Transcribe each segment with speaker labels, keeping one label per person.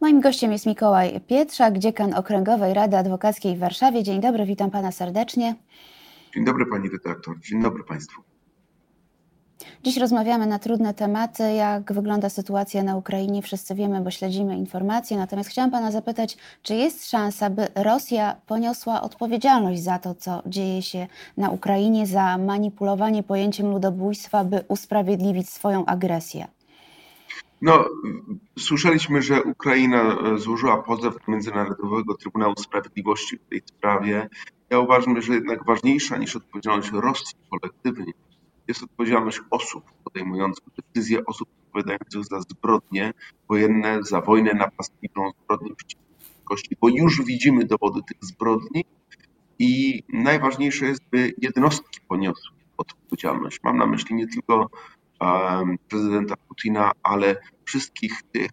Speaker 1: Moim gościem jest Mikołaj Pietrzak, dziekan Okręgowej Rady Adwokackiej w Warszawie. Dzień dobry, witam pana serdecznie.
Speaker 2: Dzień dobry pani redaktor, dzień dobry państwu.
Speaker 1: Dziś rozmawiamy na trudne tematy, jak wygląda sytuacja na Ukrainie. Wszyscy wiemy, bo śledzimy informacje. Natomiast chciałam pana zapytać, czy jest szansa, by Rosja poniosła odpowiedzialność za to, co dzieje się na Ukrainie, za manipulowanie pojęciem ludobójstwa, by usprawiedliwić swoją agresję?
Speaker 2: No, słyszeliśmy, że Ukraina e, złożyła pozew do Międzynarodowego Trybunału Sprawiedliwości w tej sprawie. Ja uważam, że jednak ważniejsza niż odpowiedzialność Rosji kolektywnie jest odpowiedzialność osób podejmujących decyzje, osób odpowiadających za zbrodnie wojenne, za wojnę napastniczą, zbrodnie przeciwko bo już widzimy dowody tych zbrodni i najważniejsze jest, by jednostki poniosły odpowiedzialność. Mam na myśli nie tylko prezydenta Putina, ale wszystkich tych,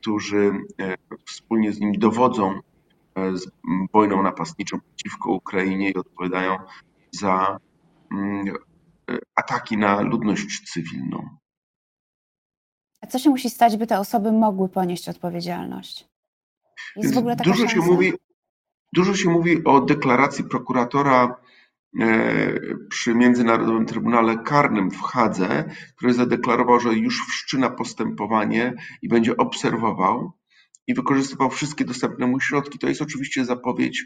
Speaker 2: którzy e, wspólnie z nim dowodzą e, z wojną napastniczą przeciwko Ukrainie i odpowiadają za mm, e, ataki na ludność cywilną.
Speaker 1: A co się musi stać, by te osoby mogły ponieść odpowiedzialność?
Speaker 2: Jest w ogóle taka dużo, się mówi, dużo się mówi o deklaracji prokuratora przy Międzynarodowym Trybunale Karnym w Hadze, który zadeklarował, że już wszczyna postępowanie i będzie obserwował i wykorzystywał wszystkie dostępne mu środki. To jest oczywiście zapowiedź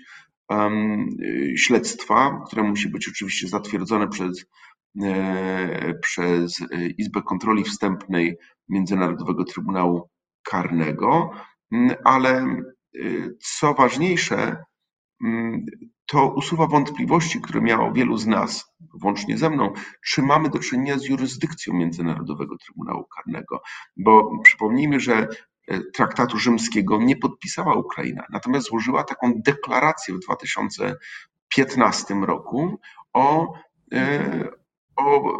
Speaker 2: um, śledztwa, które musi być oczywiście zatwierdzone przez, e, przez Izbę Kontroli Wstępnej Międzynarodowego Trybunału Karnego, ale e, co ważniejsze, to usuwa wątpliwości, które miało wielu z nas, włącznie ze mną, czy mamy do czynienia z jurysdykcją Międzynarodowego Trybunału Karnego. Bo przypomnijmy, że e, traktatu rzymskiego nie podpisała Ukraina, natomiast złożyła taką deklarację w 2015 roku o, e, o,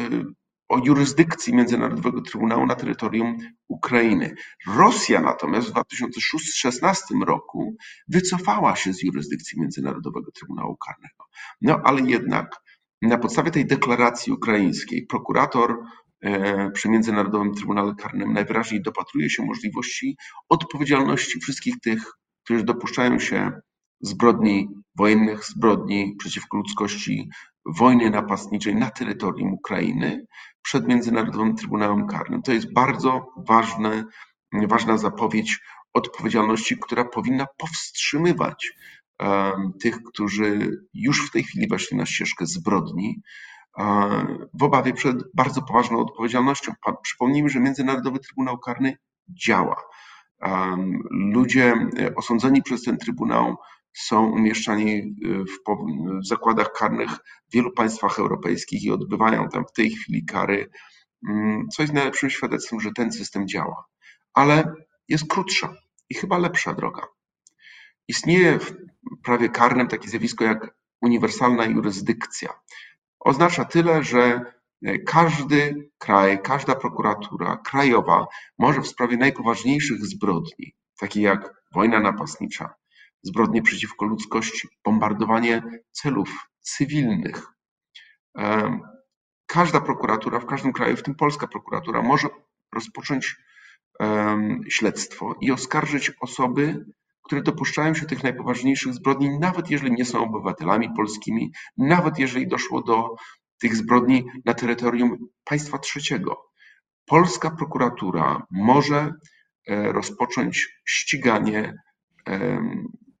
Speaker 2: e, o jurysdykcji Międzynarodowego Trybunału na terytorium Ukrainy. Rosja natomiast w 2016 roku wycofała się z jurysdykcji Międzynarodowego Trybunału Karnego. No ale jednak na podstawie tej deklaracji ukraińskiej prokurator e, przy Międzynarodowym Trybunale Karnym najwyraźniej dopatruje się możliwości odpowiedzialności wszystkich tych, którzy dopuszczają się zbrodni wojennych, zbrodni przeciwko ludzkości, wojny napastniczej na terytorium Ukrainy przed Międzynarodowym Trybunałem Karnym. To jest bardzo ważne, ważna zapowiedź odpowiedzialności, która powinna powstrzymywać um, tych, którzy już w tej chwili weszli na ścieżkę zbrodni, um, w obawie przed bardzo poważną odpowiedzialnością. Przypomnijmy, że Międzynarodowy Trybunał Karny działa. Ludzie osądzeni przez ten Trybunał są umieszczani y, w, zakładach karnych w wielu państwach europejskich i odbywają tam w tej chwili kary, mm, co jest najlepszym świadectwem, że ten system działa. Ale jest krótsza i chyba lepsza droga. Istnieje w prawie karnym takie zjawisko jak uniwersalna jurysdykcja. Oznacza tyle, że e, każdy kraj, każda prokuratura krajowa może w sprawie najpoważniejszych zbrodni, takich jak wojna napastnicza, zbrodnie przeciwko ludzkości, bombardowanie celów cywilnych. Każda prokuratura w każdym kraju, w tym polska prokuratura, może rozpocząć śledztwo i oskarżyć osoby, które dopuszczają się tych najpoważniejszych zbrodni, nawet jeżeli nie są obywatelami polskimi, nawet jeżeli doszło do tych zbrodni na terytorium państwa trzeciego. Polska prokuratura może e, rozpocząć ściganie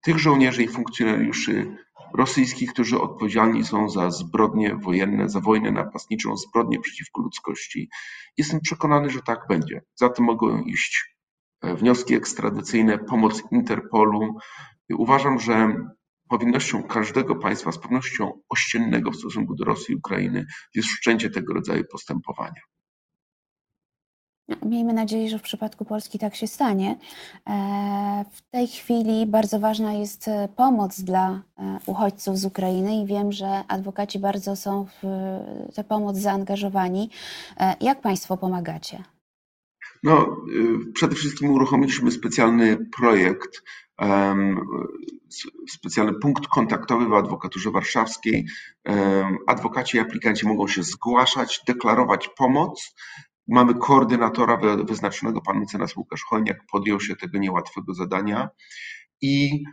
Speaker 2: tych żołnierzy i funkcjonariuszy rosyjskich, którzy odpowiedzialni są za zbrodnie wojenne, za wojnę napastniczą, zbrodnie przeciwko ludzkości. Jestem przekonany, że tak będzie. Za tym mogą iść e, wnioski ekstradycyjne, pomoc Interpolu. Uważam, że powinnością każdego państwa, z pewnością ościennego w stosunku do Rosji i Ukrainy jest wszczęcie tego rodzaju postępowania.
Speaker 1: Miejmy nadzieję, że w przypadku Polski tak się stanie. E, w tej chwili bardzo ważna jest e, pomoc dla e, uchodźców z Ukrainy i wiem, że adwokaci bardzo są w tę pomoc zaangażowani. Jak Państwo pomagacie?
Speaker 2: No, przede wszystkim uruchomiliśmy specjalny projekt, specjalny punkt kontaktowy w adwokaturze warszawskiej. Adwokaci i aplikanci mogą się zgłaszać, deklarować pomoc Mamy koordynatora wyznaczonego, pan mecenas Łukasz Chojniak podjął się tego niełatwego zadania i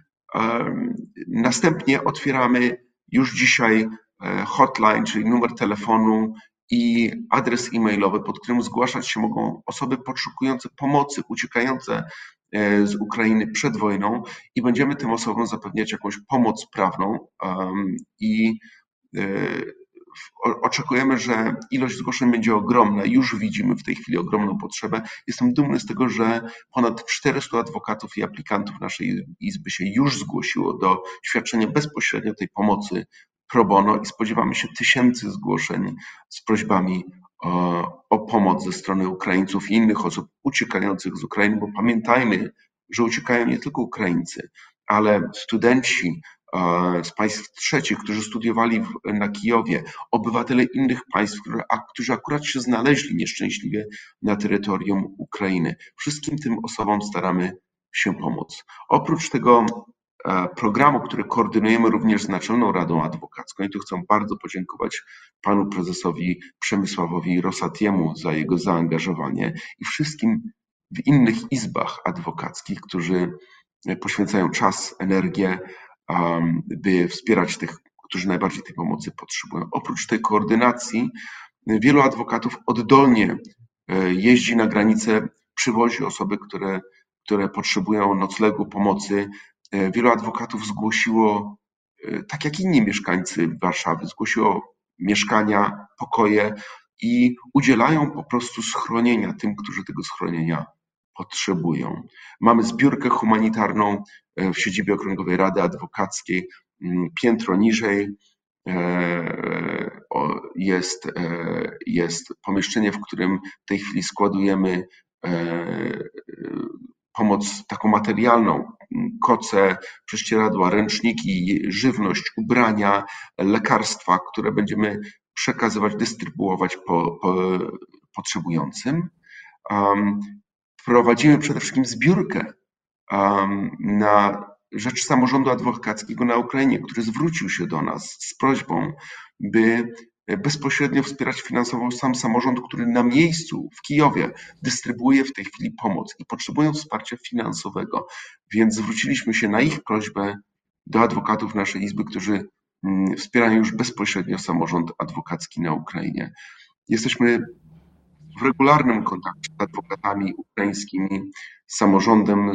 Speaker 2: następnie otwieramy już dzisiaj e, hotline, czyli numer telefonu i adres e-mailowy, pod którym zgłaszać się mogą osoby potrzebujące pomocy, uciekające e, z Ukrainy przed wojną i będziemy tym osobom zapewniać jakąś pomoc prawną i e, oczekujemy, że ilość zgłoszeń będzie ogromna. Już widzimy w tej chwili ogromną potrzebę. Jestem dumny z tego, że ponad 400 adwokatów i aplikantów naszej izby się już zgłosiło do świadczenia bezpośrednio tej pomocy pro bono i spodziewamy się tysięcy zgłoszeń z prośbami o, o pomoc ze strony Ukraińców i innych osób uciekających z Ukrainy, bo pamiętajmy, że uciekają nie tylko Ukraińcy, ale studenci, z państw trzecich, którzy studiowali na Kijowie, obywatele innych państw, którzy akurat się znaleźli nieszczęśliwie na terytorium Ukrainy. Wszystkim tym osobom staramy się pomóc. Oprócz tego e, programu, który koordynujemy również z Naczelną Radą Adwokacką i tu chcę bardzo podziękować panu prezesowi Przemysławowi Rosatiemu za jego zaangażowanie i wszystkim w innych izbach adwokackich, którzy poświęcają czas, energię, by wspierać tych, którzy najbardziej tej pomocy potrzebują. Oprócz tej koordynacji, wielu adwokatów oddolnie e, jeździ na granicę, przywozi osoby, które, które potrzebują noclegu, pomocy. E, wielu adwokatów zgłosiło, e, tak jak inni mieszkańcy Warszawy, zgłosiło mieszkania, pokoje i udzielają po prostu schronienia tym, którzy tego schronienia potrzebują. Mamy zbiórkę humanitarną w siedzibie Okręgowej Rady Adwokackiej. Mm, piętro niżej e, jest, e, jest pomieszczenie, w którym w tej chwili składujemy pomoc taką materialną, koce, prześcieradła, ręczniki, żywność, ubrania, lekarstwa, które będziemy przekazywać, dystrybuować po, po potrzebującym prowadzimy przede wszystkim zbiórkę na rzecz samorządu adwokackiego na Ukrainie, który zwrócił się do nas z prośbą, by bezpośrednio wspierać finansowo sam samorząd, który na miejscu w Kijowie dystrybuuje w tej chwili pomoc i potrzebują wsparcia finansowego. Więc zwróciliśmy się na ich prośbę do adwokatów naszej izby, którzy mm, wspierają już bezpośrednio samorząd adwokacki na Ukrainie. Jesteśmy w regularnym kontakcie z adwokatami ukraińskimi, z samorządem,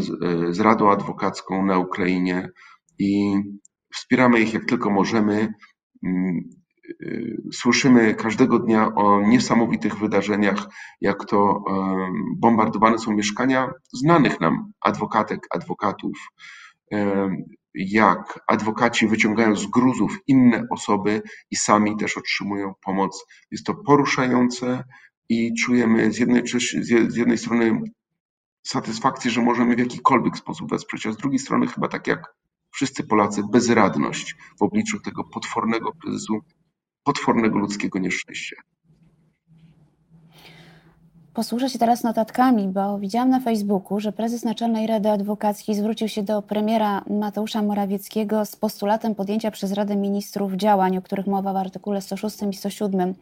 Speaker 2: z, Radą Adwokacką na Ukrainie i wspieramy ich jak tylko możemy. Mm, y, słyszymy każdego dnia o niesamowitych wydarzeniach, jak to bombardowane są mieszkania znanych nam adwokatek, adwokatów, jak adwokaci wyciągają z gruzów inne osoby i sami też otrzymują pomoc. Jest to poruszające, i czujemy z jednej, z jednej strony satysfakcję, że możemy w jakikolwiek sposób wesprzeć, a z drugiej strony chyba tak jak wszyscy Polacy bezradność w obliczu tego potwornego kryzysu, potwornego ludzkiego nieszczęścia.
Speaker 1: Posłużę się teraz notatkami, bo widziałam na Facebooku, że prezes Naczelnej Rady Adwokackiej zwrócił się do premiera Mateusza Morawieckiego z postulatem podjęcia przez Radę Ministrów działań, o których mowa w artykule 106 i 107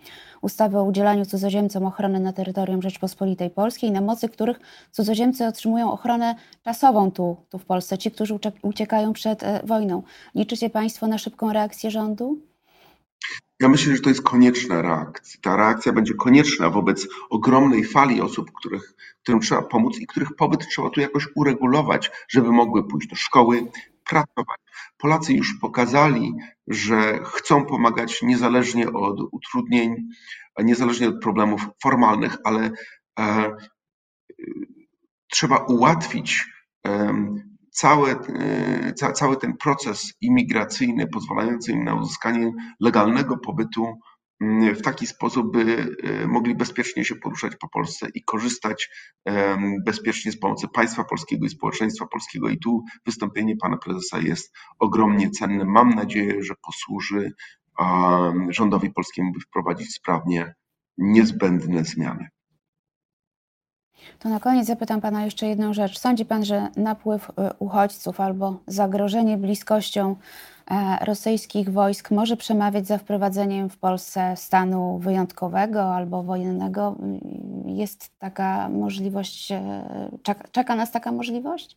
Speaker 1: ustawy o udzielaniu cudzoziemcom ochrony na terytorium Rzeczpospolitej Polskiej, na mocy których cudzoziemcy otrzymują ochronę czasową tu, tu w Polsce, ci, którzy uciekają przed e, wojną. Liczycie Państwo na szybką reakcję rządu?
Speaker 2: Ja myślę, że to jest konieczna reakcja. Ta reakcja będzie konieczna wobec ogromnej fali osób, których, którym trzeba pomóc i których pobyt trzeba tu jakoś uregulować, żeby mogły pójść do szkoły, pracować. Polacy już pokazali, że chcą pomagać niezależnie od utrudnień, niezależnie od problemów formalnych, ale e, trzeba ułatwić cały, e, ca, cały ten proces imigracyjny pozwalający im na uzyskanie legalnego pobytu mm, w taki sposób, by e, mogli bezpiecznie się poruszać po Polsce i korzystać bezpiecznie z pomocy państwa polskiego i społeczeństwa polskiego. I tu wystąpienie pana prezesa jest ogromnie cenne. Mam nadzieję, że posłuży rządowi polskiemu, by wprowadzić sprawnie niezbędne zmiany.
Speaker 1: To na koniec zapytam Pana jeszcze jedną rzecz. Sądzi Pan, że napływ y, uchodźców albo zagrożenie bliskością e, rosyjskich wojsk może przemawiać za wprowadzeniem w Polsce stanu wyjątkowego albo wojennego. Jest taka możliwość, e, czeka, czeka nas taka możliwość?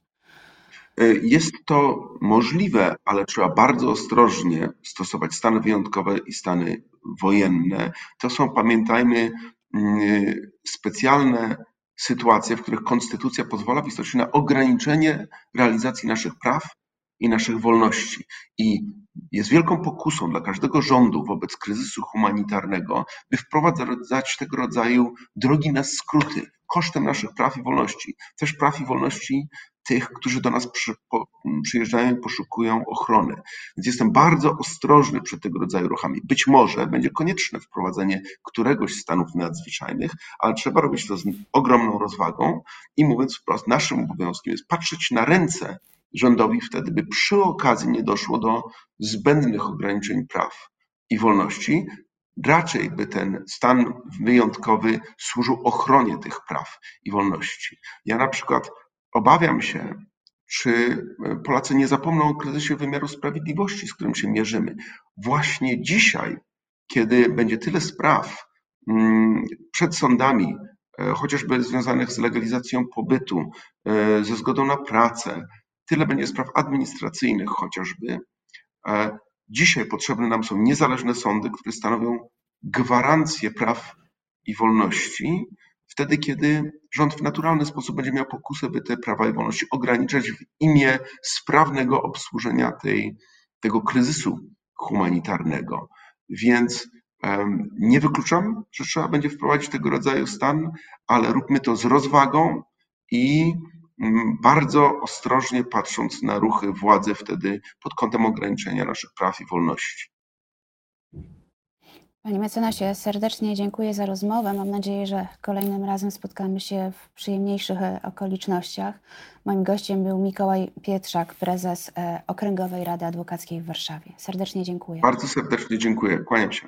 Speaker 2: E, jest to możliwe, ale trzeba bardzo ostrożnie stosować stany wyjątkowe i stany wojenne. To są, pamiętajmy, mm, specjalne sytuacje, w których konstytucja pozwala w istocie na ograniczenie realizacji naszych praw i naszych wolności. I jest wielką pokusą dla każdego rządu wobec kryzysu humanitarnego, by wprowadzać tego rodzaju drogi na skróty kosztem naszych praw i wolności. Też praw i wolności tych, którzy do nas przy, po, przyjeżdżają poszukują ochrony. Więc jestem bardzo ostrożny przed tego rodzaju ruchami. Być może będzie konieczne wprowadzenie któregoś z stanów nadzwyczajnych, ale trzeba robić to z ogromną rozwagą i mówiąc wprost, naszym obowiązkiem jest patrzeć na ręce rządowi wtedy, by przy okazji nie doszło do zbędnych ograniczeń praw i wolności, raczej by ten stan wyjątkowy służył ochronie tych praw i wolności. Ja na przykład Obawiam się, czy Polacy nie zapomną o kryzysie wymiaru sprawiedliwości, z którym się mierzymy. Właśnie dzisiaj, kiedy będzie tyle spraw mm, przed sądami, e, chociażby związanych z legalizacją pobytu, e, ze zgodą na pracę, tyle będzie spraw administracyjnych chociażby. E, dzisiaj potrzebne nam są niezależne sądy, które stanowią gwarancję praw i wolności, wtedy, kiedy rząd w naturalny sposób będzie miał pokusę, by te prawa i wolności ograniczać w imię sprawnego obsłużenia tej, tego kryzysu humanitarnego. Więc nie wykluczam, że trzeba będzie wprowadzić tego rodzaju stan, ale róbmy to z rozwagą i um, bardzo ostrożnie patrząc na ruchy władzy wtedy pod kątem ograniczenia naszych praw i wolności.
Speaker 1: Panie mecenasie, serdecznie dziękuję za rozmowę. Mam nadzieję, że kolejnym razem spotkamy się w przyjemniejszych e, okolicznościach. Moim gościem był Mikołaj Pietrzak, prezes e, Okręgowej Rady Adwokackiej w Warszawie. Serdecznie dziękuję.
Speaker 2: Bardzo serdecznie dziękuję. Kłaniam się.